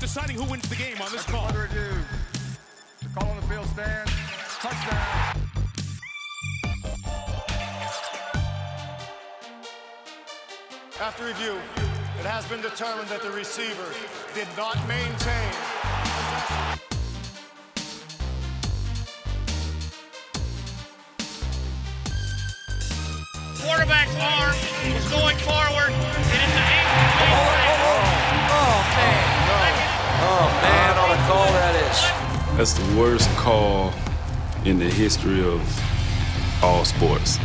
deciding who wins the game on this call. Further ado, the call on the field stands. Touchdown. After review, it has been determined that the receiver did not maintain That's the worst call in the history of all sports.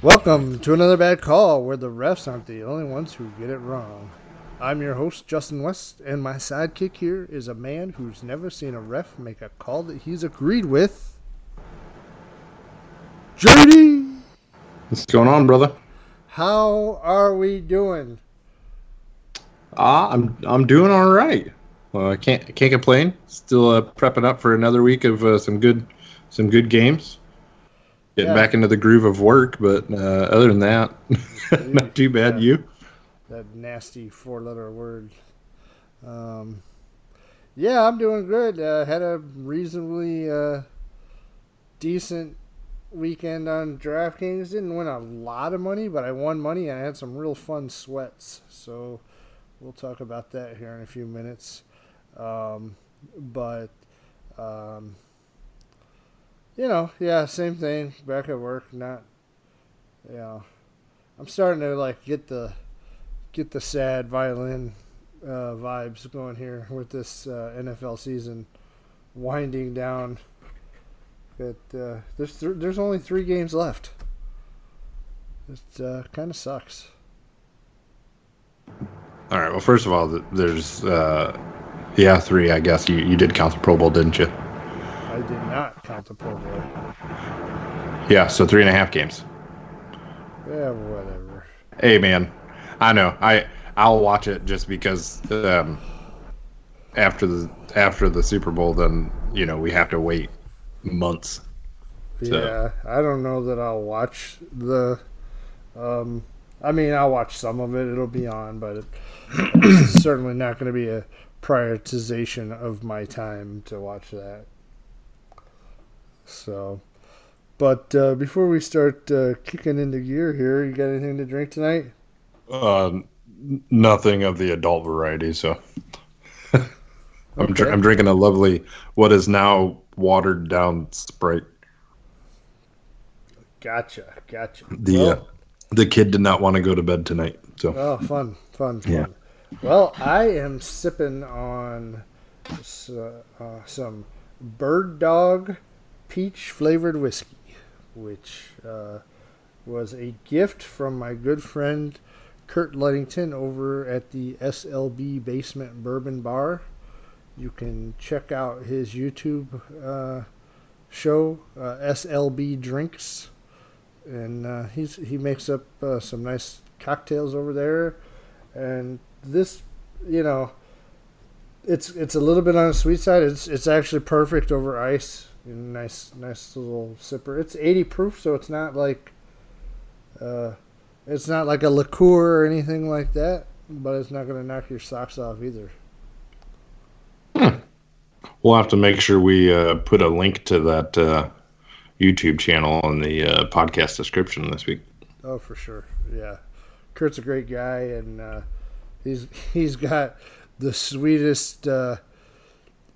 Welcome to another bad call where the refs aren't the only ones who get it wrong. I'm your host, Justin West, and my sidekick here is a man who's never seen a ref make a call that he's agreed with. JD! What's going on, brother? How are we doing? Ah, I'm I'm doing all right. Well, I can't can't complain. Still uh, prepping up for another week of uh, some good some good games. Getting Yeah. back into the groove of work, but uh, other than that, not too bad. You? That nasty four letter word. Um, yeah, I'm doing good. Uh, had a reasonably uh, decent weekend on DraftKings. Didn't win a lot of money, but I won money and I had some real fun sweats. So we'll talk about that here in a few minutes. Um, but, um, you know, yeah, same thing. Back at work, not, you know, I'm starting to like get the get the sad violin uh, vibes going here with this uh, NFL season winding down. But uh, there's th- there's only three games left. It uh, kind of sucks. All right. Well, first of all, there's uh, yeah three. I guess you you did count the Pro Bowl, didn't you? I did not count the Pro Bowl. Yeah. So three and a half games. Yeah, whatever. Hey, man. I know. I I'll watch it just because um, after the after the Super Bowl, then you know we have to wait months. So- Yeah, I don't know that I'll watch the. Um, I mean, I'll watch some of it. It'll be on, but it, it's certainly not going to be a prioritization of my time to watch that. So, but uh, before we start uh, kicking into gear here, you got anything to drink tonight? Uh, nothing of the adult variety. So I'm dr- I'm drinking a lovely what is now watered down Sprite. Gotcha, gotcha. The Well- uh, the kid did not want to go to bed tonight. So Oh, fun, fun, fun. Yeah. Well, I am sipping on uh, some Bird Dog peach flavored whiskey, which uh, was a gift from my good friend Kurt Ludington over at the SLB Basement Bourbon Bar. You can check out his YouTube uh, show, uh, SLB Drinks and uh, he's he makes up uh, some nice cocktails over there. And this, you know, it's it's a little bit on the sweet side. It's it's actually perfect over ice. Nice nice little sipper. It's 80 proof, so it's not like uh, it's not like a liqueur or anything like that. But it's not going to knock your socks off either. we'll have to make sure we uh, put a link to that uh, YouTube channel in the uh, podcast description this week. Oh, for sure. Yeah, Kurt's a great guy, and uh, he's he's got the sweetest uh,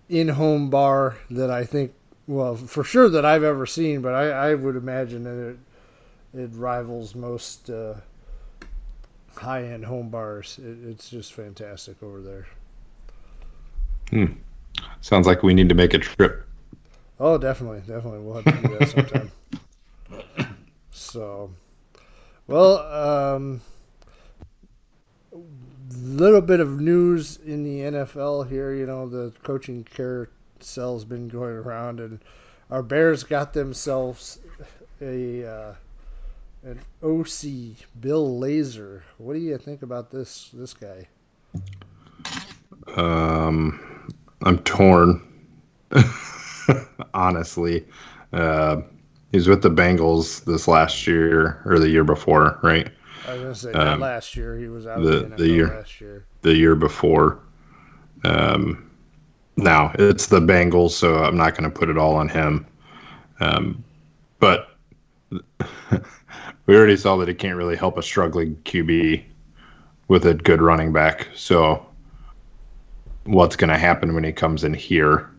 in-home bar that I think, well, for sure that I've ever seen. But I, I would imagine that it it rivals most uh, high-end home bars. It, it's just fantastic over there. Hmm. Sounds like we need to make a trip. Oh, definitely, definitely. We'll have to do that sometime. so, well, um, little bit of news in the NFL here. You know, the coaching carousel's been going around, and our Bears got themselves a uh, an OC, Bill Lazor. What do you think about this this guy? Um, I'm torn. Honestly, uh, he was with the Bengals this last year or the year before, right? I was gonna say Um, not last year. He was out the- the, the year. last year. the year before. Um, now it's the Bengals, so I'm not going to put it all on him. Um, but we already saw that he can't really help a struggling QB with a good running back. So what's going to happen when he comes in here?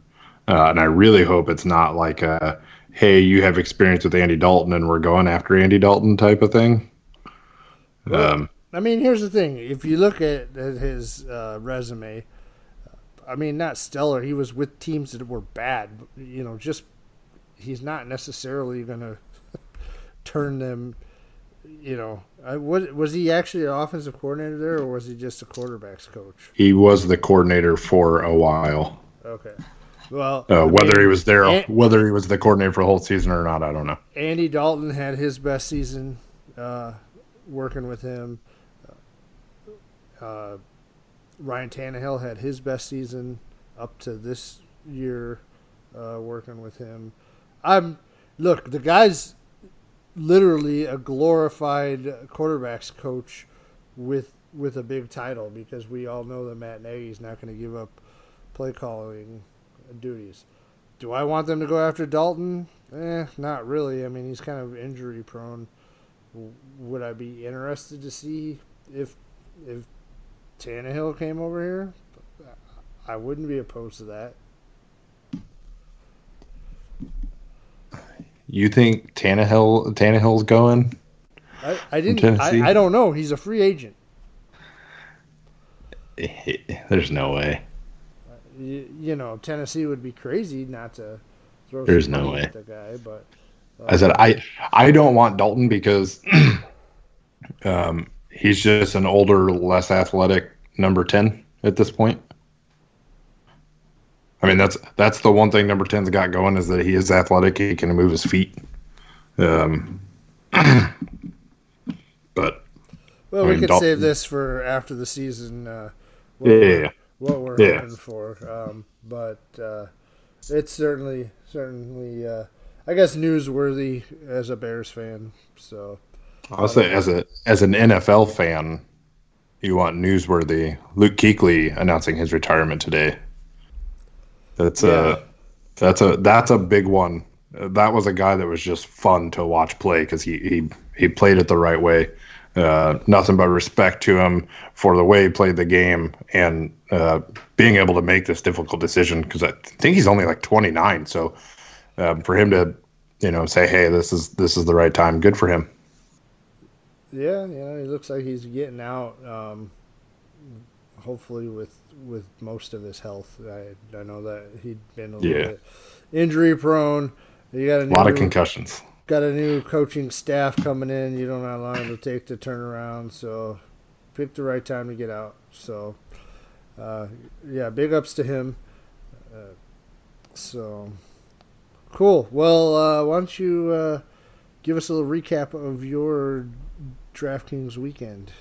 Uh, and I really hope it's not like a, hey, you have experience with Andy Dalton and we're going after Andy Dalton type of thing. Um, I mean, here's the thing: if you look at, at his uh, resume, I mean, not stellar. He was with teams that were bad. You know, just he's not necessarily going to turn them. You know, I, what was he actually an offensive coordinator there, or was he just a quarterbacks coach? he was the coordinator for a while. Okay, well, Uh, whether mean, he was there, An- whether he was the coordinator for the whole season or not, I don't know. Andy Dalton had his best season uh, working with him. Uh, Ryan Tannehill had his best season up to this year uh, working with him. I'm look, the guy's literally a glorified quarterbacks coach with with a big title because we all know that Matt Nagy's not going to give up play calling duties. Do I want them to go after Dalton? Eh, not really. I mean, he's kind of injury prone. Would I be interested to see if if Tannehill came over here? I wouldn't be opposed to that. You think Tannehill Tannehill's going? I, I didn't. I, I don't know. He's a free agent. There's no way. Uh, you, you know, Tennessee would be crazy not to throw. There's some no way. at the guy, but I said I I don't want Dalton because um, he's just an older, less athletic number ten at this point. I mean that's that's the one thing number 10's got going is that he is athletic. He can move his feet. Um, but well, I we mean, could Dalton- save this for after the season. Uh, what Yeah, we're- yeah, yeah. what we're Yeah. hoping for. Um, but uh, it's certainly certainly uh, I guess newsworthy as a Bears fan. So I'll say as a as an NFL fan, you want newsworthy. Luke Kuechly announcing his retirement today. That's Yeah. a that's a that's a big one. That was a guy that was just fun to watch play because he, he he played it the right way. Uh, nothing but respect to him for the way he played the game and uh, being able to make this difficult decision because I think he's only like 29. So um, for him to you know say, hey, this is this is the right time, good for him. yeah, you know, he looks like he's getting out. Um, hopefully with with most of his health. I I know that he'd been a little Yeah. bit injury prone. You got a, A lot of concussions. got a new coaching staff coming in. You don't know how long it'll take to turn around. So pick the right time to get out. So uh, yeah, big ups to him. Uh, so cool. Well, uh, why don't you uh, give us a little recap of your DraftKings weekend?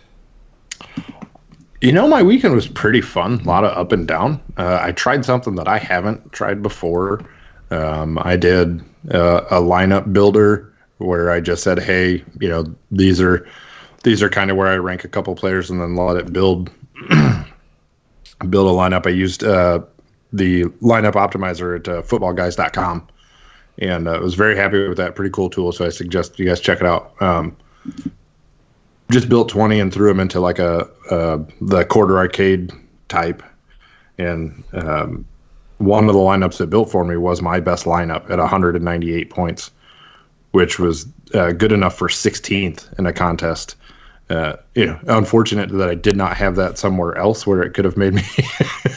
You know, my weekend was pretty fun. A lot of up and down. Uh, I tried something that I haven't tried before. Um, I did uh, a lineup builder where I just said, "Hey, you know, these are these are kind of where I rank a couple players, and then let it build build a lineup." I used uh, the lineup optimizer at uh, footballguys.com, and uh, was very happy with that. Pretty cool tool. So I suggest you guys check it out. Um, just built 20 and threw them into like a uh, the quarter arcade type and um, one of the lineups that built for me was my best lineup at 198 points which was uh, good enough for 16th in a contest uh, you know unfortunate that i did not have that somewhere else where it could have made me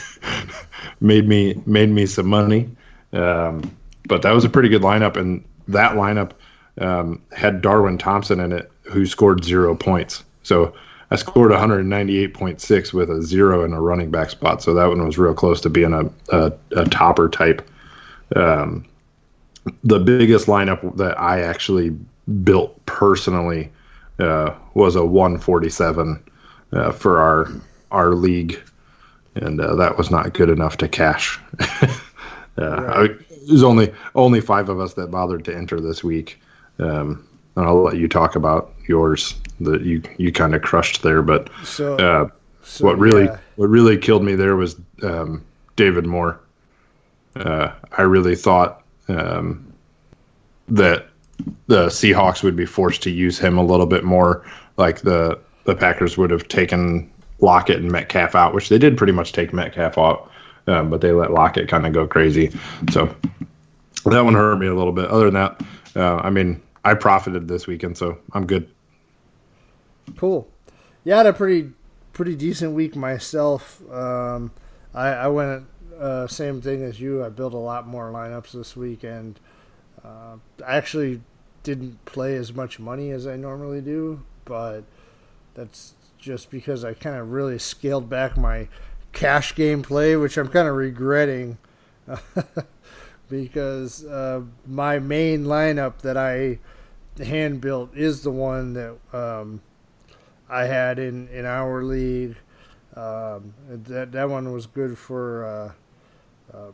made me made me some money um, but that was a pretty good lineup and that lineup um, had darwin thompson in it who scored zero points. So i scored 198.6 with a zero in a running back spot so that one was real close to being a, a, a topper type. Um, the biggest lineup that i actually built personally uh, was a 147 uh, for our our league and uh, that was not good enough to cash. uh, I, there's only only five of us that bothered to enter this week, um, and I'll let you talk about yours that you you kind of crushed there. But So, uh, so what really yeah. what really killed me there was um, David Moore. Uh, I really thought um, that the Seahawks would be forced to use him a little bit more, like the the Packers would have taken Lockett and Metcalf out, which they did pretty much take Metcalf out, um, but they let Lockett kind of go crazy. So that one hurt me a little bit. Other than that, uh, I mean, I profited this weekend, so I'm good. Cool. Yeah, I had a pretty pretty decent week myself. Um, I, I went uh, same thing as you. I built a lot more lineups this week, and uh, I actually didn't play as much money as I normally do, but that's just because I kind of really scaled back my cash gameplay, which I'm kind of regretting. because uh, my main lineup that I hand built is the one that um, I had in, in our league. Um, that that one was good for uh, uh,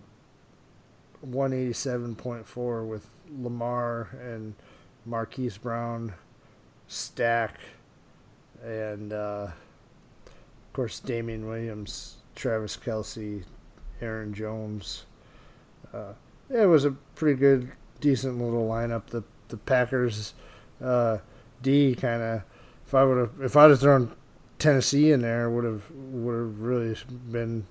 187.4 with Lamar and Marquise Brown, Stack, and uh, of course Damien Williams, Travis Kelce, Aaron Jones. Uh, it was a pretty good, decent little lineup. The the Packers uh, D kind of if I would have if I'd have thrown Tennessee in there would have would have really been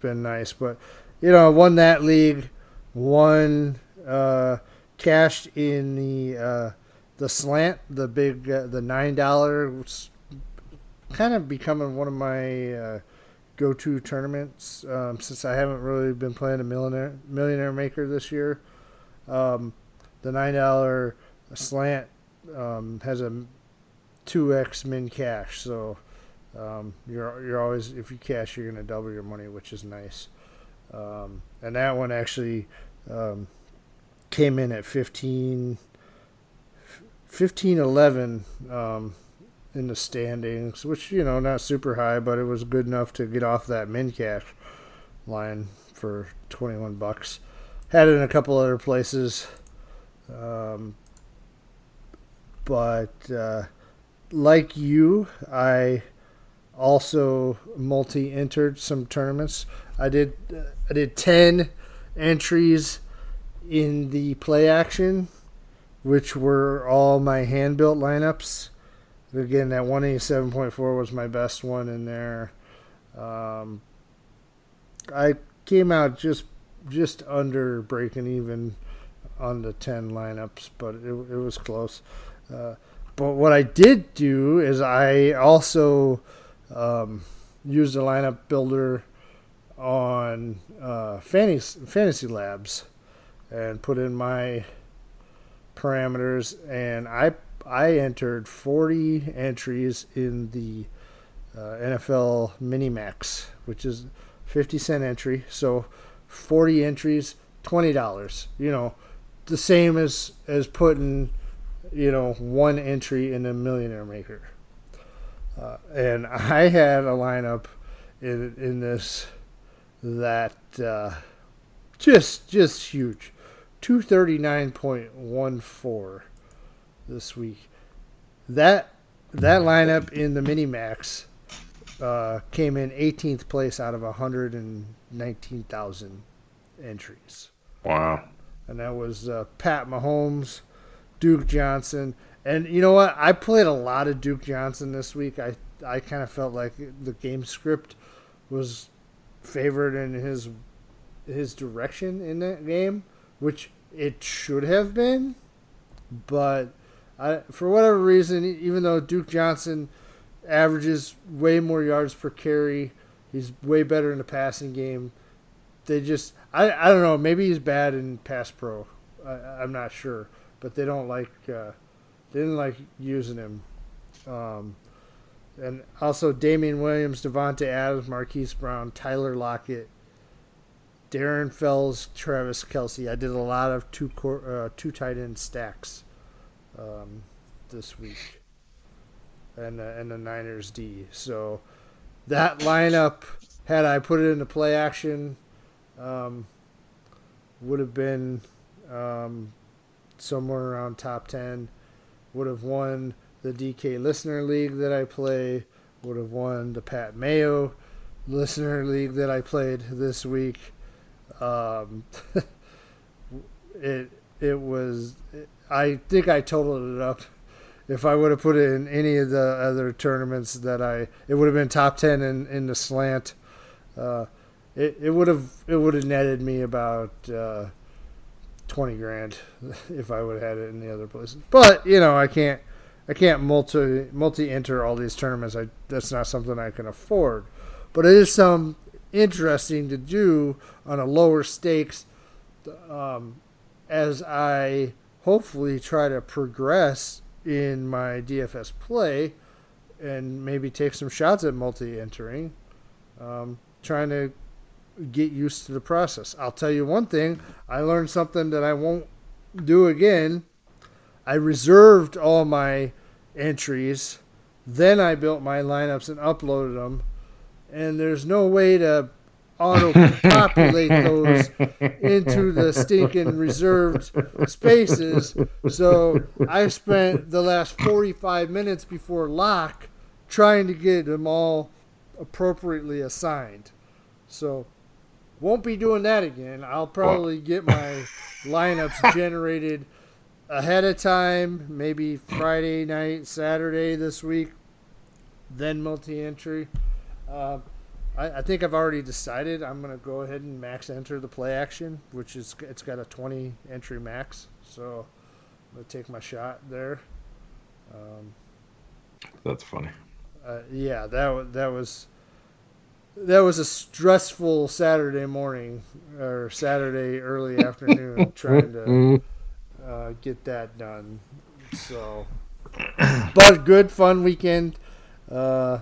been nice. But you know, won that league, won uh, cashed in the uh, the slant, the big uh, the nine dollar, kind of becoming one of my uh, go to tournaments um, since I haven't really been playing a millionaire millionaire maker this year. Um, the nine dollar slant um, has a two x min cash, so um, you're you're always if you cash you're gonna double your money, which is nice. Um, and that one actually um, came in at 15, 15 11 um, in the standings, which you know not super high, but it was good enough to get off that min cash line for 21 bucks. Had it in a couple other places. Um, but uh, like you, I also multi-entered some tournaments. I did uh, I did ten entries in the play action, which were all my hand built lineups. Again, that one eighty seven point four was my best one in there. Um, I came out just just under breaking even on the ten lineups, but it, it was close. Uh, but what I did do is I also um, used a lineup builder on uh, fantasy, fantasy labs and put in my parameters and I I entered 40 entries in the uh, NFL Mini Max, which is 50 cent entry. So 40 entries, $20. You know, the same as as putting, you know, one entry in a Millionaire Maker. Uh, and I had a lineup in in this that uh, just just huge, 239.14 this week. That that lineup in the mini max uh, came in 18th place out of 119,000 entries, Wow. and that was uh, Pat Mahomes, Duke Johnson, and you know what? I played a lot of Duke Johnson this week. I I kind of felt like the game script was favored in his his direction in that game, which it should have been, but I for whatever reason, even though Duke Johnson averages way more yards per carry, he's way better in the passing game. They just I I don't know. Maybe he's bad in pass pro. I, I'm not sure, but they don't like uh, they didn't like using him. Um, and also Damien Williams, Davante Adams, Marquise Brown, Tyler Lockett, Darren Fells, Travis Kelce. I did a lot of two cor- uh, two tight end stacks um, this week, and uh, and the Niners D. So that lineup, had I put it into play action, um, would have been um, somewhere around top ten. would have won the DK Listener League that I play, would have won the Pat Mayo Listener League that I played this week. Um, it it was I think I totaled it up. If I would have put it in any of the other tournaments that I, it would have been top ten in, in the slant. Uh, it it would have it would have netted me about uh, twenty grand if I would have had it in the other places. But you know I can't I can't multi multi enter all these tournaments. I that's not something I can afford. But it is some interesting to do on a lower stakes um, as I hopefully try to progress in my DFS play and maybe take some shots at multi entering. Um, trying to get used to the process. I'll tell you one thing I learned something that I won't do again. I reserved all my entries, then I built my lineups and uploaded them, and there's no way to auto populate those into the stinking reserved spaces. So I spent the last 45 minutes before lock trying to get them all appropriately assigned. So won't be doing that again. I'll probably get my lineups generated ahead of time, maybe Friday night, Saturday this week, then multi entry. Uh, I, I, think I've already decided I'm going to go ahead and max enter the play action, which is it's got a 20 entry max. So I'm going to take my shot there. Um, That's funny. Uh, yeah, that that was that was a stressful Saturday morning or Saturday early afternoon trying to uh, get that done. So, but good fun weekend. Uh,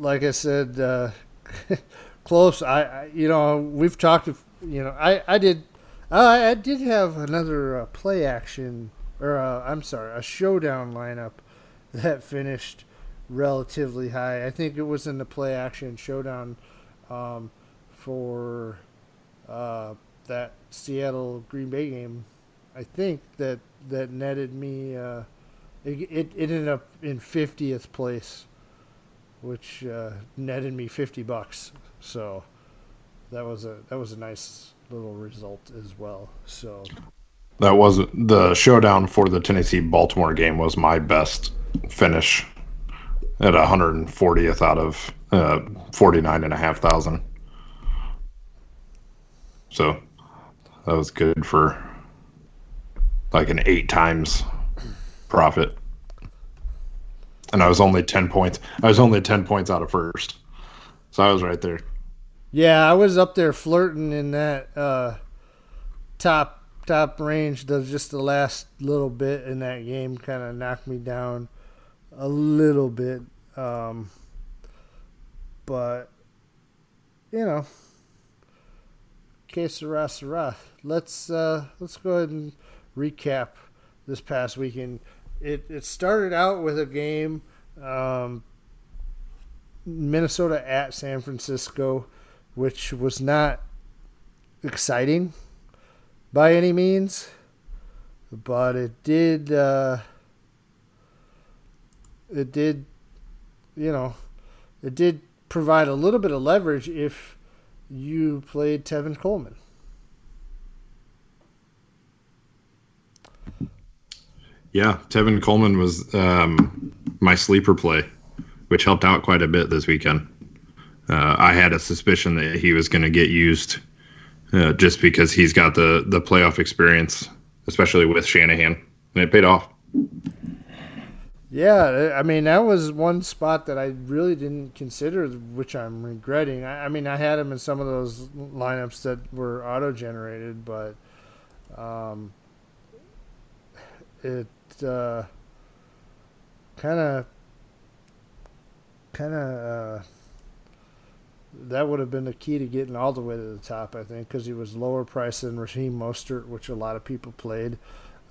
like I said, uh, close. I, I, you know we've talked. You know I I did I I did have another uh, play action or uh, I'm sorry a showdown lineup that finished relatively high. I think it was in the play action showdown um, for uh, that Seattle Green Bay game. I think that that netted me. Uh, it, it, it ended up in fiftieth place, which uh, netted me fifty bucks. So that was a that was a nice little result as well. So that was the showdown for the Tennessee Baltimore game was my best finish at 140th out of uh, 49 and a half thousand. So that was good for like an eight times profit. And I was only 10 points. I was only 10 points out of first. So I was right there. Yeah, I was up there flirting in that uh, top top range. Does just the last little bit in that game kind of knocked me down a little bit. Um, but you know, que sera, sera. Let's uh, let's go ahead and recap this past weekend. It it started out with a game, um, Minnesota at San Francisco, which was not exciting by any means, but it did. Uh, it did, you know, it did provide a little bit of leverage if you played Tevin Coleman. Yeah, Tevin Coleman was um, my sleeper play, which helped out quite a bit this weekend. Uh, I had a suspicion that he was going to get used uh, just because he's got the the playoff experience, especially with Shanahan, and it paid off. Yeah, I mean that was one spot that I really didn't consider, which I'm regretting. I, I mean I had him in some of those lineups that were auto generated, but um, it kind of kind of uh, that would have been the key to getting all the way to the top, I think, because he was lower priced than Raheem Mostert, which a lot of people played.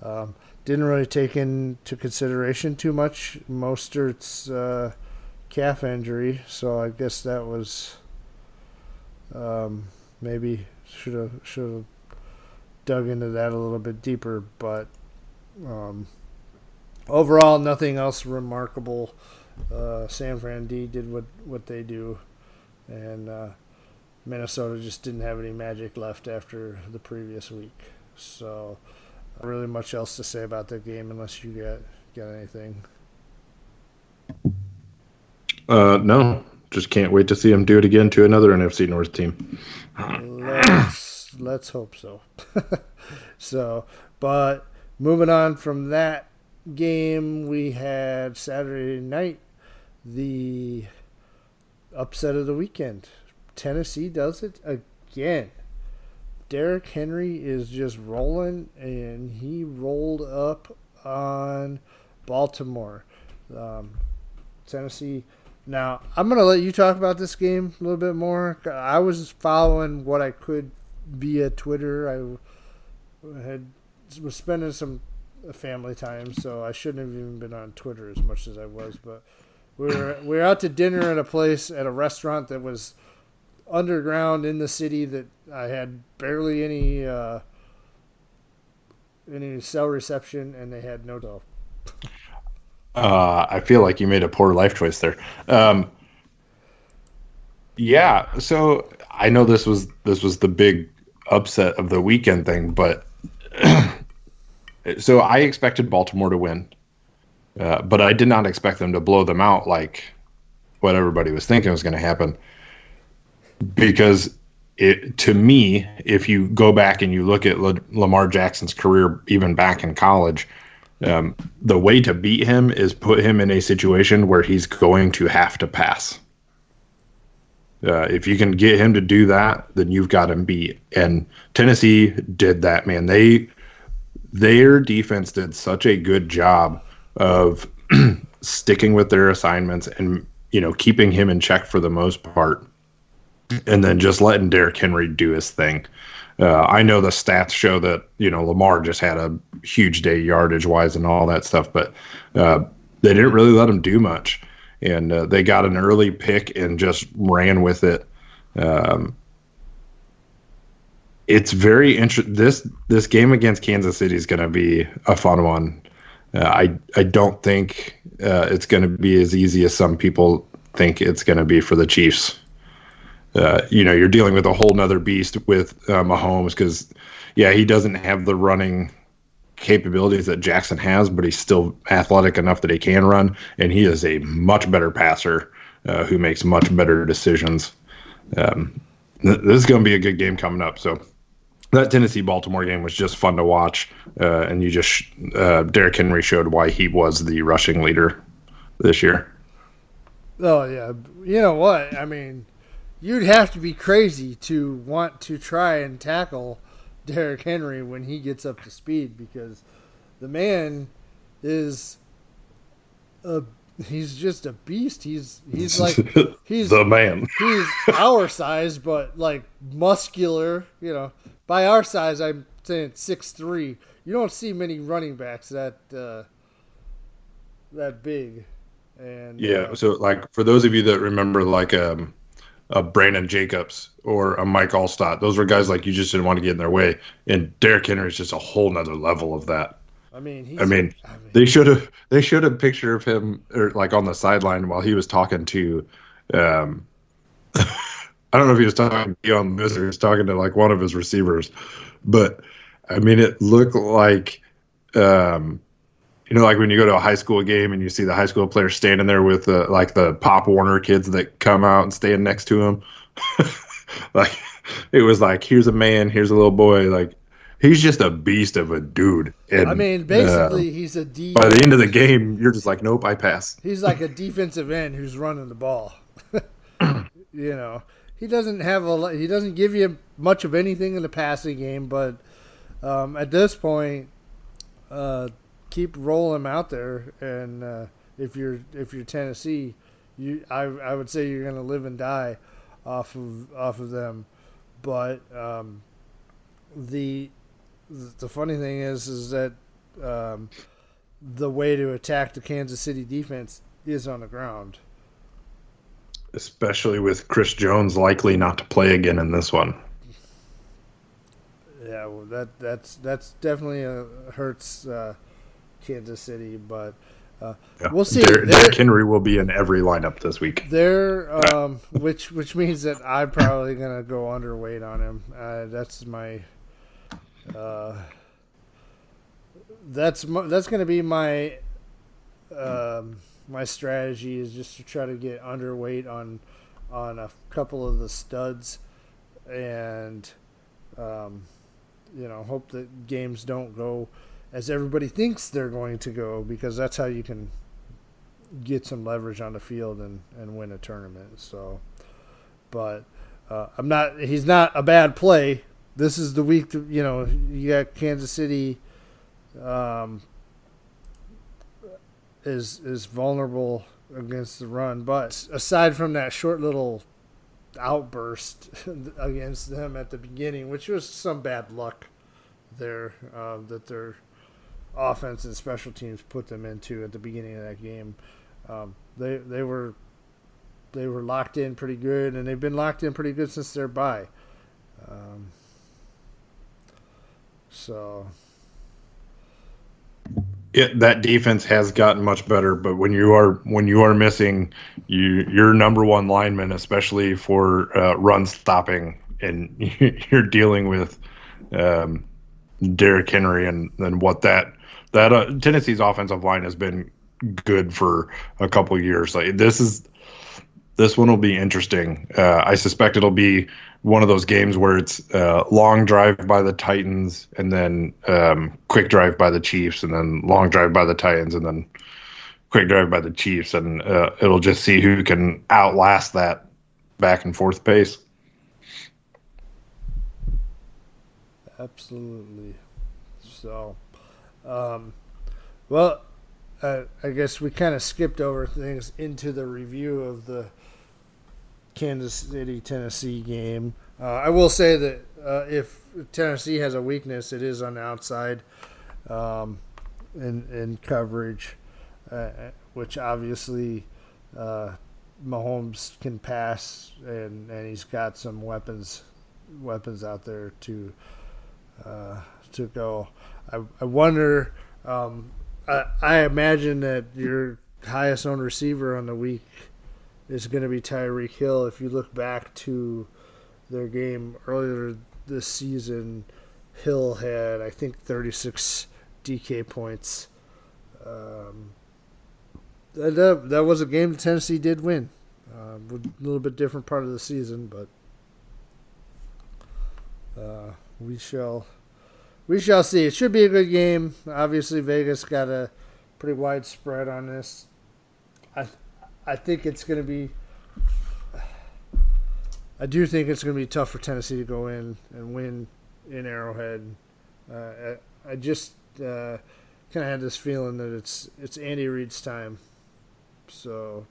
Um, didn't really take into consideration too much Mostert's uh, calf injury, so I guess that was um, maybe should have should have dug into that a little bit deeper. But um, overall, nothing else remarkable. Uh, San Fran D did what what they do, and uh, Minnesota just didn't have any magic left after the previous week. So, not really much else to say about that game unless you got got anything. Uh, no, just can't wait to see him do it again to another NFC North team. let's let's hope so. so, but moving on from that game, we had Saturday night the upset of the weekend. Tennessee does it again. Derrick Henry is just rolling, and he rolled up on Baltimore. Um, Tennessee. Now, I'm going to let you talk about this game a little bit more. I was following what I could via Twitter. I had was spending some family time, so I shouldn't have even been on Twitter as much as I was. But we were we were out to dinner at a place at a restaurant that was underground in the city that I had barely any uh, any cell reception, and they had no dough. Uh, I feel like you made a poor life choice there. Um, yeah, so I know this was this was the big upset of the weekend thing, but so I expected Baltimore to win, uh, but I did not expect them to blow them out like what everybody was thinking was going to happen. Because it, to me, if you go back and you look at La- Lamar Jackson's career, even back in college, um, the way to beat him is put him in a situation where he's going to have to pass. Uh, if you can get him to do that, then you've got him beat. And Tennessee did that, man. They their defense did such a good job of sticking with their assignments and you know keeping him in check for the most part, and then just letting Derrick Henry do his thing. Uh, I know the stats show that you know Lamar just had a huge day yardage wise and all that stuff, but uh, they didn't really let him do much, and uh, they got an early pick and just ran with it. Um, it's very interesting. This this game against Kansas City is going to be a fun one. Uh, I I don't think uh, it's going to be as easy as some people think it's going to be for the Chiefs. Uh, you know, you're dealing with a whole nother beast with uh, Mahomes because, yeah, he doesn't have the running capabilities that Jackson has, but he's still athletic enough that he can run, and he is a much better passer uh, who makes much better decisions. Um, th- this is going to be a good game coming up. So that Tennessee Baltimore game was just fun to watch, uh, and you just uh, Derrick Henry showed why he was the rushing leader this year. Oh yeah, you know what? I mean, you'd have to be crazy to want to try and tackle Derrick Henry when he gets up to speed because the man is a he's just a beast. He's he's like he's the man. he's our size, but like muscular. You know, by our size, I'm saying six three. You don't see many running backs that uh, that big. And Yeah, uh, so like for those of you that remember, like um, a Brandon Jacobs or a Mike Alstott, those were guys like you just didn't want to get in their way. And Derrick Henry is just a whole nother level of that. I mean, he's, I mean, they should have they showed a picture of him or like on the sideline while he was talking to um I don't know if he was talking to Dion Lewis or he was talking to like one of his receivers, but I mean it looked like um you know like when you go to a high school game and you see the high school players standing there with uh, like the Pop Warner kids that come out and stand next to him. like it was like here's a man, here's a little boy like he's just a beast of a dude. And, I mean, uh, basically, he's a D. by the end of the game, you're just like, nope, I pass. He's like a defensive end who's running the ball. you know, he doesn't have a. He doesn't give you much of anything in the passing game, but um, at this point, uh, keep rolling him out there. And uh, if you're if you're Tennessee, you I I would say you're going to live and die off of off of them. But um, the the funny thing is is that um, the way to attack the Kansas City defense is on the ground. Especially with Chris Jones likely not to play again in this one. Yeah, well, that that's that's definitely uh, hurts uh, Kansas City, but uh, Yeah. we'll see. Der- Derrick Henry will be in every lineup this week. They're um, which which means that I'm probably gonna go underweight on him. Uh, that's my uh, that's that's gonna be my um, my strategy is just to try to get underweight on on a couple of the studs and um, you know hope that games don't go as everybody thinks they're going to go because that's how you can get some leverage on the field and, and win a tournament. So, but uh, I'm not. He's not a bad play. This is the week. To, you know, you got Kansas City. Um, is is vulnerable against the run, but aside from that short little outburst against them at the beginning, which was some bad luck there uh, that their offense and special teams put them into at the beginning of that game. Um, they they were they were locked in pretty good, and they've been locked in pretty good since their bye. Um, so it, that defense has gotten much better, but when you are when you are missing you your number one lineman, especially for uh, run stopping, and you're dealing with um, Derrick Henry and and what that that uh, Tennessee's offensive line has been good for a couple years. Like this is this one will be interesting. Uh, I suspect it'll be one of those games where it's uh, long drive by the Titans and then um, quick drive by the Chiefs and then long drive by the Titans and then quick drive by the Chiefs and uh, it'll just see who can outlast that back and forth pace. Absolutely. So, um, well, uh, I guess we kind of skipped over things into the review of the Kansas City Tennessee game. Uh, I will say that uh, if Tennessee has a weakness, it is on the outside um, in in coverage, uh, which obviously uh, Mahomes can pass, and, and he's got some weapons weapons out there to uh, to go. I, I wonder. Um, I, I imagine that your highest owned receiver on the week is going to be Tyreek Hill. If you look back to their game earlier this season, Hill had I think 36 DK points. Um, that, that was a game Tennessee did win. Uh, a little bit different part of the season, but uh, we shall we shall see. It should be a good game. Obviously, Vegas got a pretty wide spread on this. I I think it's going to be. I do think it's going to be tough for Tennessee to go in and win in Arrowhead. Uh, I, I just uh, kind of had this feeling that it's it's Andy Reid's time. So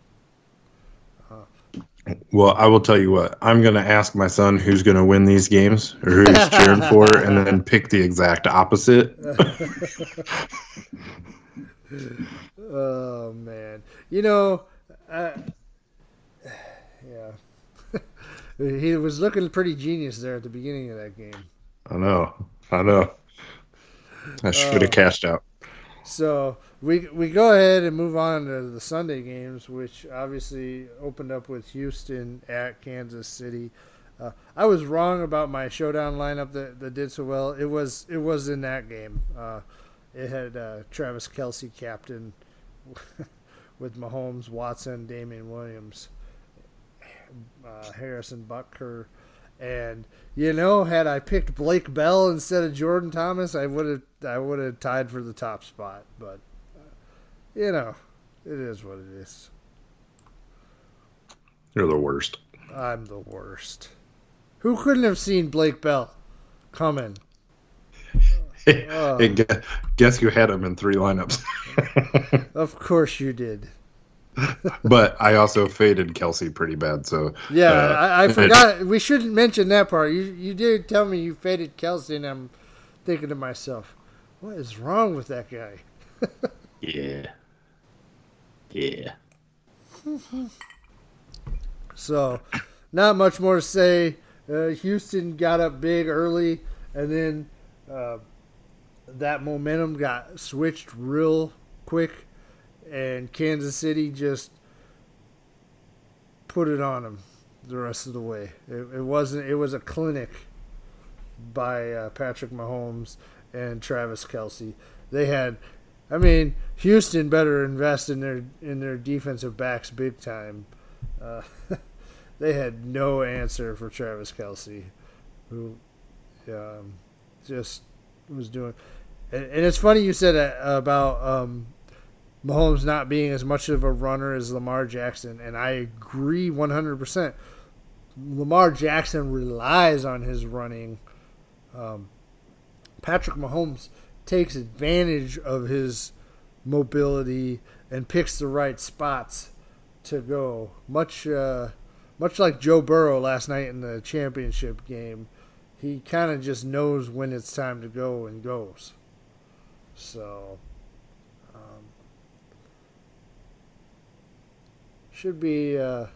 Well, I will tell you what. I'm going to ask my son who's going to win these games or who he's cheering for, and then pick the exact opposite. Oh man, you know, uh, yeah, he was looking pretty genius there at the beginning of that game. I know. I know. I should have cast out. So we we go ahead and move on to the Sunday games, which obviously opened up with Houston at Kansas City. Uh, I was wrong about my showdown lineup that, that did so well. It was it was in that game. Uh, it had uh, Travis Kelce captain with Mahomes, Watson, Damien Williams, uh, Harrison Butker, and you know, had I picked Blake Bell instead of Jordan Thomas, I would have I would have tied for the top spot. But uh, you know, it is what it is. You're the worst. I'm the worst. Who couldn't have seen Blake Bell coming? Hey, gu- guess you had him in three lineups. Of course you did. but I also faded Kelce pretty bad. So Yeah, uh, I, I forgot. We shouldn't mention that part. You you did tell me you faded Kelce, and I'm thinking to myself, what is wrong with that guy? Yeah. Yeah. So, not much more to say. Uh, Houston got up big early, and then uh, that momentum got switched real quick, and Kansas City just put it on them the rest of the way. It, it wasn't. It was a clinic by uh, Patrick Mahomes and Travis Kelce. They had, I mean, Houston better invest in their in their defensive backs big time. Uh, they had no answer for Travis Kelce, who um, just was doing. And, it's funny you said about um, Mahomes not being as much of a runner as Lamar Jackson, and I agree 100%. Lamar Jackson relies on his running. Um, Patrick Mahomes takes advantage of his mobility and picks the right spots to go. Much, uh, much like Joe Burrow last night in the championship game, he kind of just knows when it's time to go and goes. So, um, should be, uh,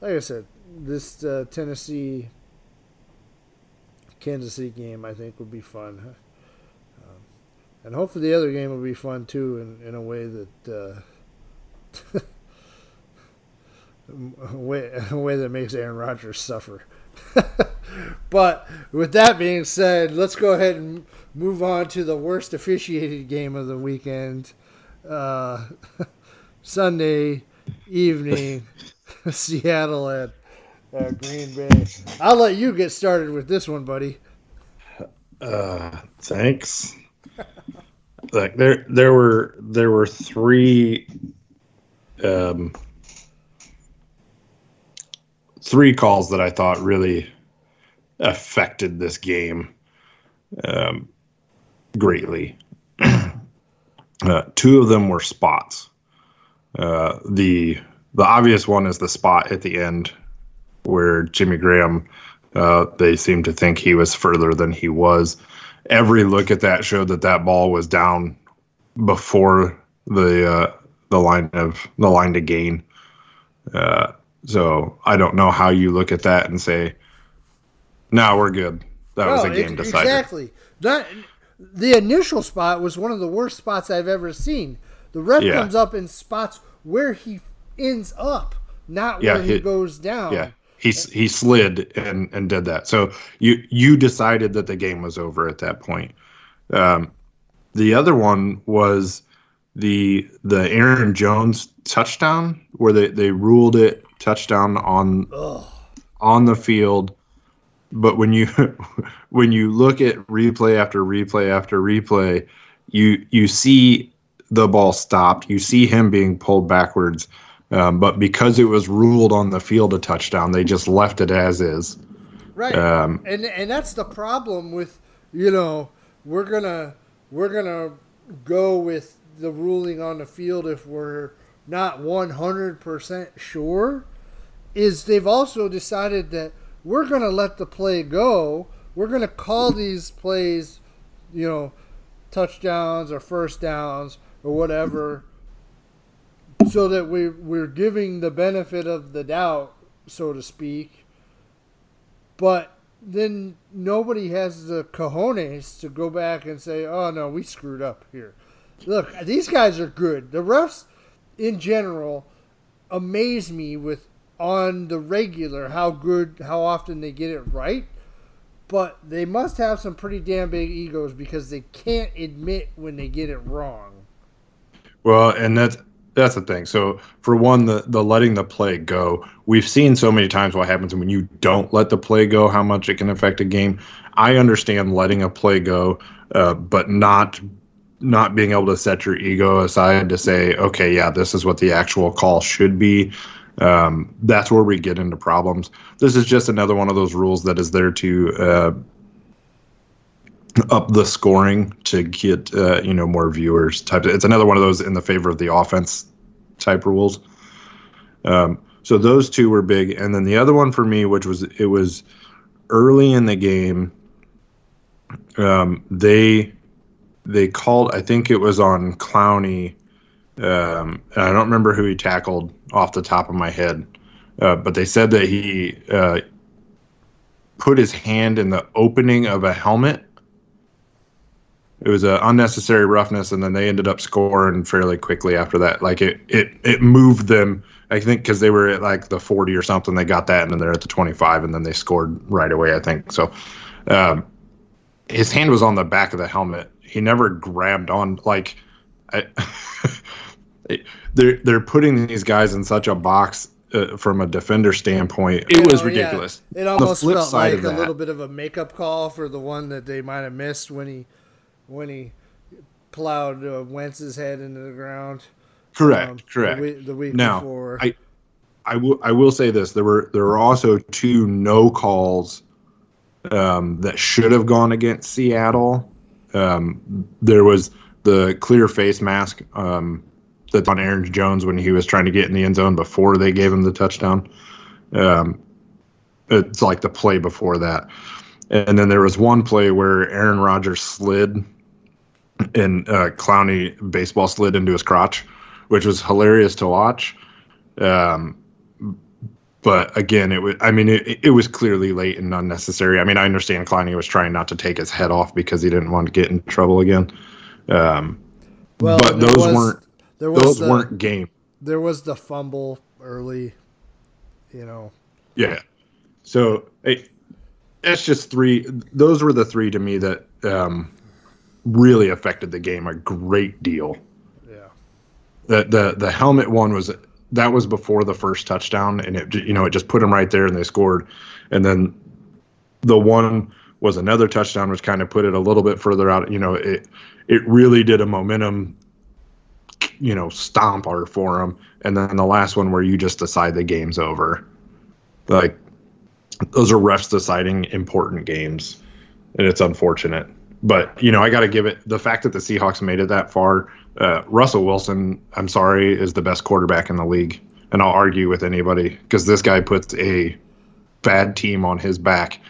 like I said, this uh, Tennessee Kansas City game I think would be fun. Um, and hopefully the other game will be fun too in, in a way that. Uh, way, a way that makes Aaron Rodgers suffer. but with that being said, let's go ahead and move on to the worst officiated game of the weekend. Uh, Sunday evening, Seattle at uh, Green Bay. I'll let you get started with this one, buddy. Uh, thanks. like there, there were there were three, um, three calls that I thought really affected this game um, greatly. uh, two of them were spots. Uh, the the obvious one is the spot at the end where Jimmy Graham. Uh, they seemed to think he was further than he was. Every look at that showed that that ball was down before the uh, the line of the line to gain. Uh, so I don't know how you look at that and say, "No, we're good." That was a game it, decider. Exactly. That the initial spot was one of the worst spots I've ever seen. The ref Yeah. comes up in spots where he ends up, not Yeah, where he he- goes down. Yeah, he he slid and and did that. So you you decided that the game was over at that point. Um, the other one was the the Aaron Jones touchdown where they they ruled it touchdown on on the field. But when you when you look at replay after replay after replay, you you see the ball stopped. You see him being pulled backwards. Um, but because it was ruled on the field a touchdown, they just left it as is. Right. Um, and and that's the problem with you know we're gonna we're gonna go with the ruling on the field if we're not one hundred percent sure. Is they've also decided that we're gonna let the play go. We're gonna call these plays, you know, touchdowns or first downs or whatever, so that we we're giving the benefit of the doubt, so to speak but then nobody has the cojones to go back and say, "Oh no, we screwed up here." Look, these guys are good. The refs, in general, amaze me with on the regular how good, how often they get it right. But they must have some pretty damn big egos because they can't admit when they get it wrong. Well, and that's that's the thing. So for one, the the letting the play go, we've seen so many times what happens when you don't let the play go, how much it can affect a game. I understand letting a play go, uh, but not not being able to set your ego aside to say, okay, yeah, this is what the actual call should be. Um, that's where we get into problems. This is just another one of those rules that is there to uh, up the scoring to get uh, you know more viewers. Type. It's another one of those in the favor of the offense type rules. Um, so those two were big, and then the other one for me, which was it was early in the game. Um, they they called. I think it was on Clowney. Um, I don't remember who he tackled off the top of my head, uh, but they said that he uh, put his hand in the opening of a helmet it was an unnecessary roughness, and then they ended up scoring fairly quickly after that. Like it it it moved them. I think because they were at like the 40 or something, they got that, and then they're at the 25, and then they scored right away. I think so. Um, his hand was on the back of the helmet. He never grabbed on like. they're they're putting these guys in such a box uh, from a defender standpoint. It was Oh, yeah. ridiculous. It The almost flip felt side like of a that- little bit of a makeup call for the one that they might have missed when he when he plowed uh, Wentz's head into the ground. Correct, um, correct. The week, the week Now, before. I, I will, I will say this: there were there were also two no calls um, that should have gone against Seattle. Um, there was the clear face mask um, that's on Aaron Jones when he was trying to get in the end zone before they gave him the touchdown. Um, it's like the play before that, and then there was one play where Aaron Rodgers slid and uh, Clowney baseball slid into his crotch, which was hilarious to watch. Um, but again, it was. I mean, it, it was clearly late and unnecessary. I mean, I understand Clowney was trying not to take his head off because he didn't want to get in trouble again. Um, well, but those was- weren't there was those the, weren't game. there was the fumble early. You know, Yeah. So it, that's just three. Those were the three to me that um, really affected the game a great deal. yeah. the the the helmet one was that was before the first touchdown and it you know it just put them right there and they scored and then the one was another touchdown which kind of put it a little bit further out you know it it really did a momentum you know stomper for them and then the last one where you just decide the game's over. Like those are refs deciding important games and it's unfortunate. But you know i got to give it the fact that the seahawks made it that far uh, russell wilson i'm sorry is the best quarterback in the league. And i'll argue with anybody because this guy puts a bad team on his back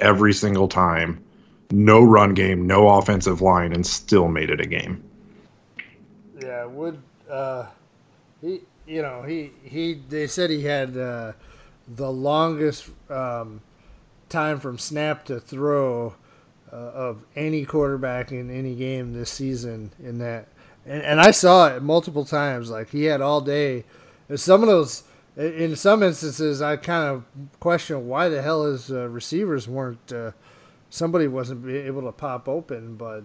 every single time. No run game no offensive line and still made it a game Yeah, Wood. Uh, he, you know, he he. They said he had uh, the longest um, time from snap to throw uh, of any quarterback in any game this season. In that, and, and I saw it multiple times. Like he had all day. Some of those, in some instances, I kind of question why the hell his uh, receivers weren't. Uh, somebody wasn't able to pop open, but.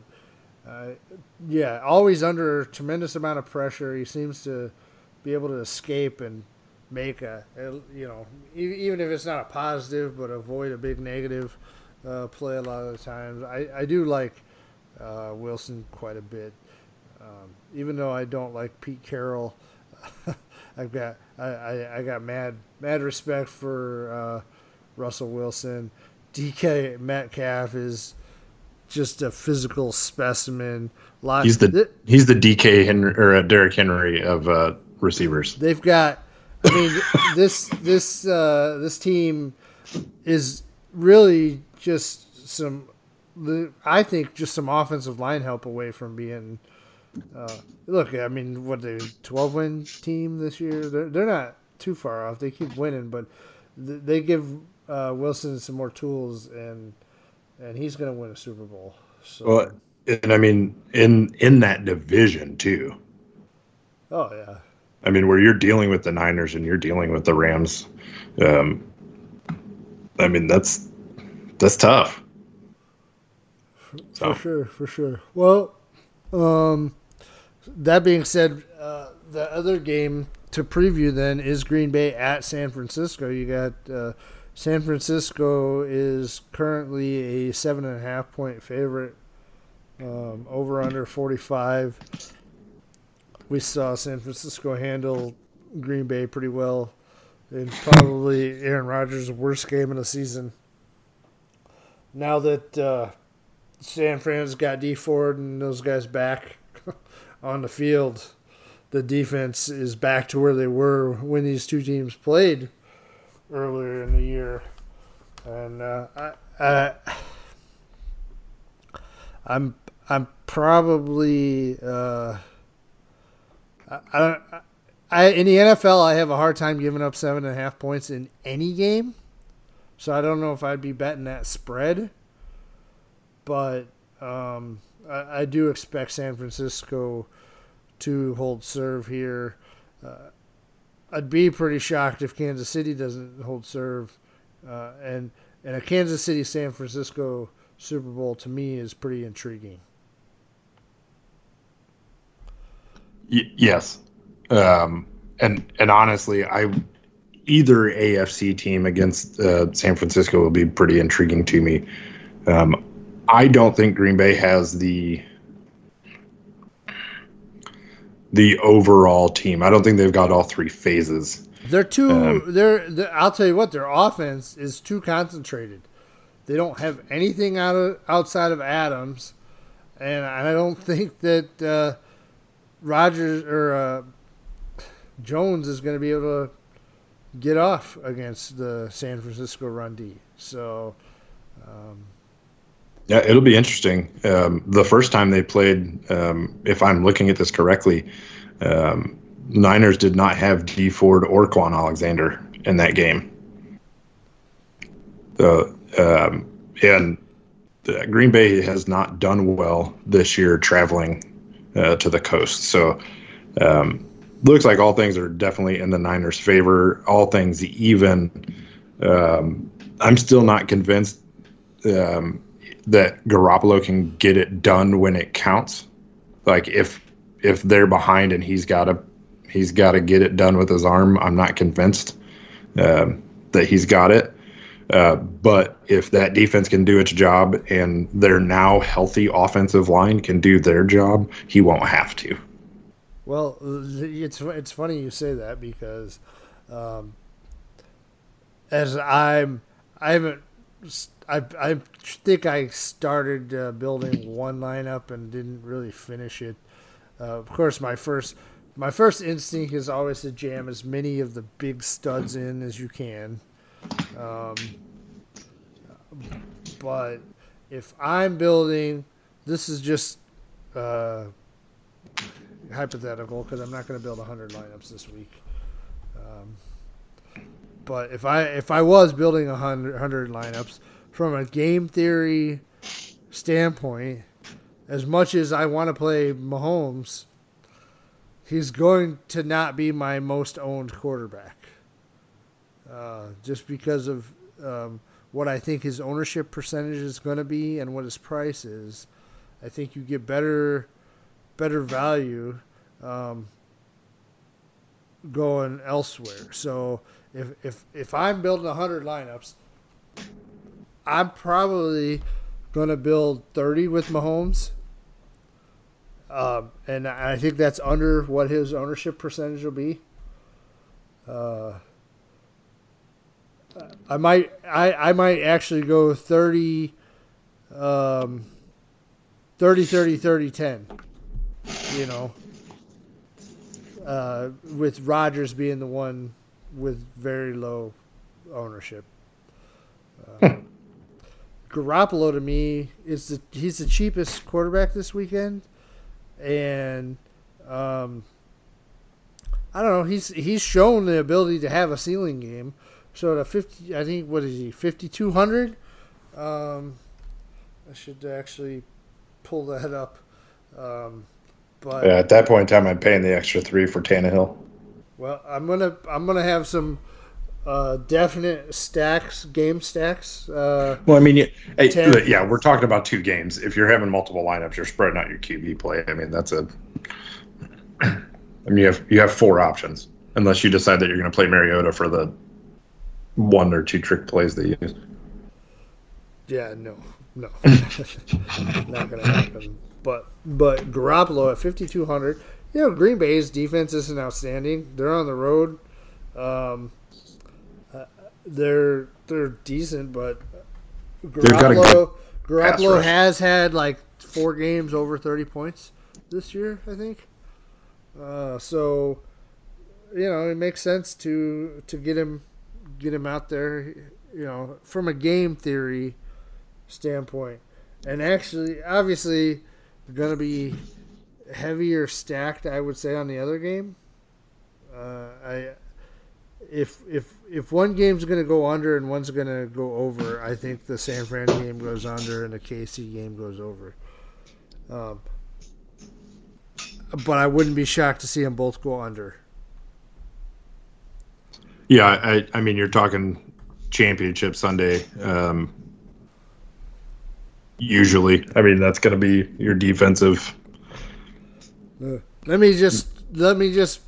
Yeah, always under a tremendous amount of pressure. He seems to be able to escape and make a, you know, even if it's not a positive, but avoid a big negative uh, play a lot of the times. I, I do like uh, Wilson quite a bit, um, even though I don't like Pete Carroll. I've got I, I, I got mad mad respect for uh, Russell Wilson. DK Metcalf is just a physical specimen. He's the he's the dk henry or uh, derrick henry of uh, receivers they've got. I mean, this this uh, this team is really just some. I think just some offensive line help away from being. Uh, look, I mean, what they twelve win team this year? They're they're not too far off. They keep winning, but th- they give uh, Wilson some more tools, and and he's going to win a Super Bowl. So, well and i mean in in that division too oh yeah, I mean, where you're dealing with the Niners and you're dealing with the Rams, um, I mean that's that's tough. So For sure, for sure. Well, um, that being said, uh, the other game to preview then is Green Bay at San Francisco. You got uh, San Francisco is currently a seven and a half point favorite. Um, over under forty five. We saw San Francisco handle Green Bay pretty well, and probably Aaron Rodgers' worst game of the season. Now that uh, San Fran's got Dee Ford and those guys back on the field. The defense is back to where they were when these two teams played earlier in the year, and uh, I, I, I'm I'm probably uh, I, I, I in the NFL I have a hard time giving up seven and a half points in any game, so I don't know if I'd be betting that spread. But um, I, I do expect San Francisco to hold serve here. Uh, I'd be pretty shocked if Kansas City doesn't hold serve, uh, and and a Kansas City San Francisco Super Bowl to me is pretty intriguing. Y- yes, um, and and honestly, I either AFC team against uh, San Francisco will be pretty intriguing to me. Um, I don't think Green Bay has the the overall team. I don't think they've got all three phases. They're too. Um, they're, they're. I'll tell you what. Their offense is too concentrated. They don't have anything out of outside of Adams, and I don't think that uh, Rodgers or uh, Jones is going to be able to get off against the San Francisco run D. So. Um, yeah, it'll be interesting. Um, the first time they played, um, if I'm looking at this correctly, um, Niners did not have Dee Ford or Kwon Alexander in that game. The um, and the Green Bay has not done well this year traveling uh, to the coast. So um, looks like all things are definitely in the Niners' favor. All things even. Um, I'm still not convinced um, that Garoppolo can get it done when it counts. Like if if they're behind and he's got to he's got to get it done with his arm, I'm not convinced um, that he's got it. Uh, but if that defense can do its job and their now healthy offensive line can do their job, he won't have to. Well, it's it's funny you say that because um, as I'm I haven't I I think I started uh, building one lineup and didn't really finish it. Uh, of course, my first my first instinct is always to jam as many of the big studs in as you can. Um, but if I'm building, this is just uh, hypothetical because I'm not going to build 100 lineups this week. Um, but if I if I was building 100, 100 lineups from a game theory standpoint, as much as I want to play Mahomes, he's going to not be my most owned quarterback. Uh, just because of um, what I think his ownership percentage is going to be and what his price is, I think you get better, better value um, going elsewhere. So if if if I'm building hundred lineups, I'm probably going to build 30 with Mahomes. Um, and I think that's under what his ownership percentage will be. Uh, I might I, I might actually go 30 um 30 30 30 10 you know uh, with Rodgers being the one with very low ownership uh, Garoppolo to me is the he's the cheapest quarterback this weekend, and um, I don't know. He's he's shown the ability to have a ceiling game. So the fifty, I think what is he fifty two hundred? Um, I should actually pull that up. Um, but yeah, at that point in time, I'm paying the extra three for Tannehill. Well, I'm gonna I'm gonna have some uh, definite stacks, game stacks. Uh, well, I mean, yeah, hey, yeah, we're talking about two games. If you're having multiple lineups, you're spreading out your QB play. I mean, that's a. I mean, you have you have four options, unless you decide that you're going to play Mariota for the one or two trick plays they use. Yeah, no, no, not going to happen. But but Garoppolo at 5200. You know, Green Bay's defense isn't outstanding. They're on the road. Um, they're they're decent, but Garoppolo, Garoppolo has had like four games over thirty points this year, I think. Uh, so you know it makes sense to to get him get him out there. You know, from a game theory standpoint, and actually, obviously, going to be heavier stacked. I would say on the other game. Uh, I if if if one game's going to go under and one's going to go over, I think the San Fran game goes under and the KC game goes over. Um, but I wouldn't be shocked to see them both go under. Yeah, I, I mean, you're talking championship Sunday. Um, usually, I mean, that's going to be your defensive. Uh, let me just let me just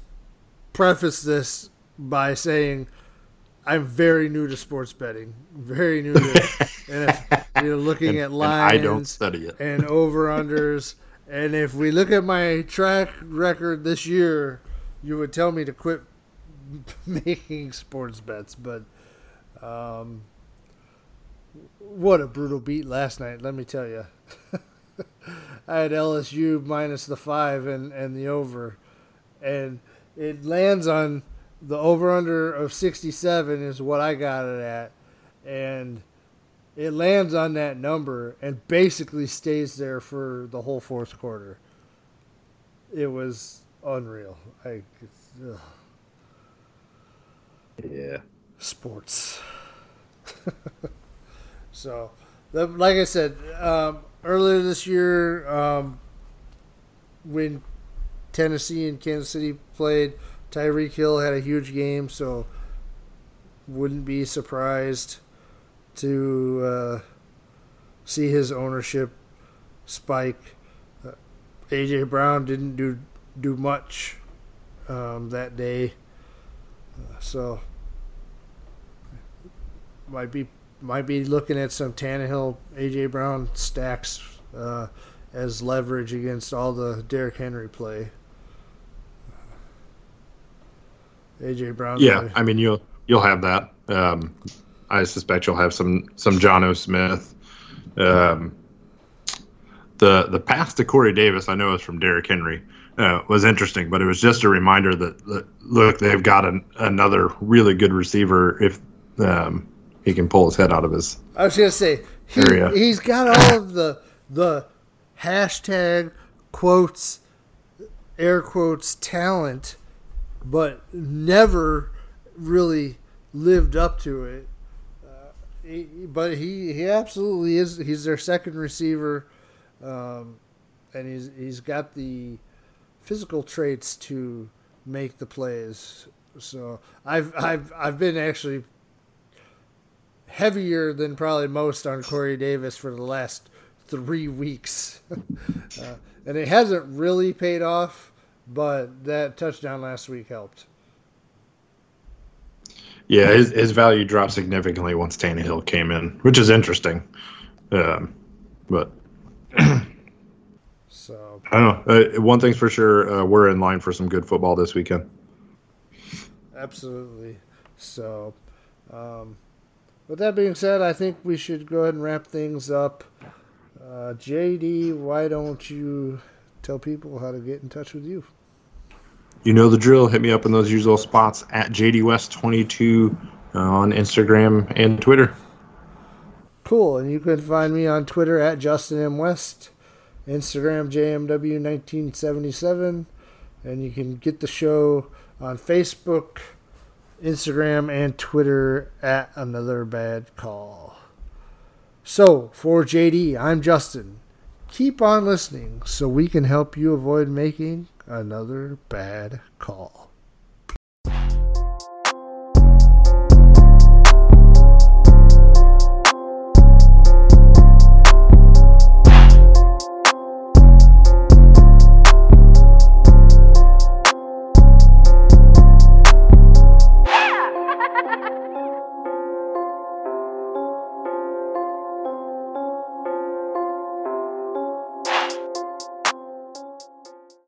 preface this by saying I'm very new to sports betting. Very new to it. and if you're looking And- at lines I don't study it. and over unders, and if we look at my track record this year, you would tell me to quit making sports bets. But um, what a brutal beat last night, let me tell you. I had LSU minus the five and, and the over, and it lands on the over under of 67 is what I got it at, and it lands on that number and basically stays there for the whole fourth quarter. It was unreal. I. Yeah. sports. so, the, like I said, um, earlier this year, um, when Tennessee and Kansas City played, Tyreek Hill had a huge game, so wouldn't be surprised to uh, see his ownership spike. Uh, AJ Brown didn't do do much um, that day, uh, so might be might be looking at some Tannehill, AJ Brown stacks uh, as leverage against all the Derrick Henry play. AJ Brown. Yeah, I mean, you'll you'll have that. Um, I suspect you'll have some some Jonnu Smith. Um, the the pass to Corey Davis, I know is from Derrick Henry, uh, was interesting, but it was just a reminder that, that look, they've got an, another really good receiver if um, he can pull his head out of his. I was gonna say he, Area. he's got all of the the hashtag quotes, air quotes talent, but never really lived up to it. Uh, he, but he he absolutely is. He's their second receiver, um, and he's he's got the physical traits to make the plays. So I've I've I've been actually heavier than probably most on Corey Davis for the last three weeks, uh, and it hasn't really paid off. But that touchdown last week helped. Yeah, his, his value dropped significantly once Tannehill came in, which is interesting. Um, but So I don't know. Uh, one thing's for sure, uh, we're in line for some good football this weekend. absolutely. So, um, with that being said, I think we should go ahead and wrap things up. Uh, JD, why don't you tell people how to get in touch with you? You know the drill. Hit me up in those usual spots at JDWest22 uh, on Instagram and Twitter. Cool. And you can find me on Twitter at Justin M. West, Instagram JMW1977, and you can get the show on Facebook, Instagram, and Twitter at Another Bad Call. So, for JD, I'm Justin. Keep on listening so we can help you avoid making another bad call.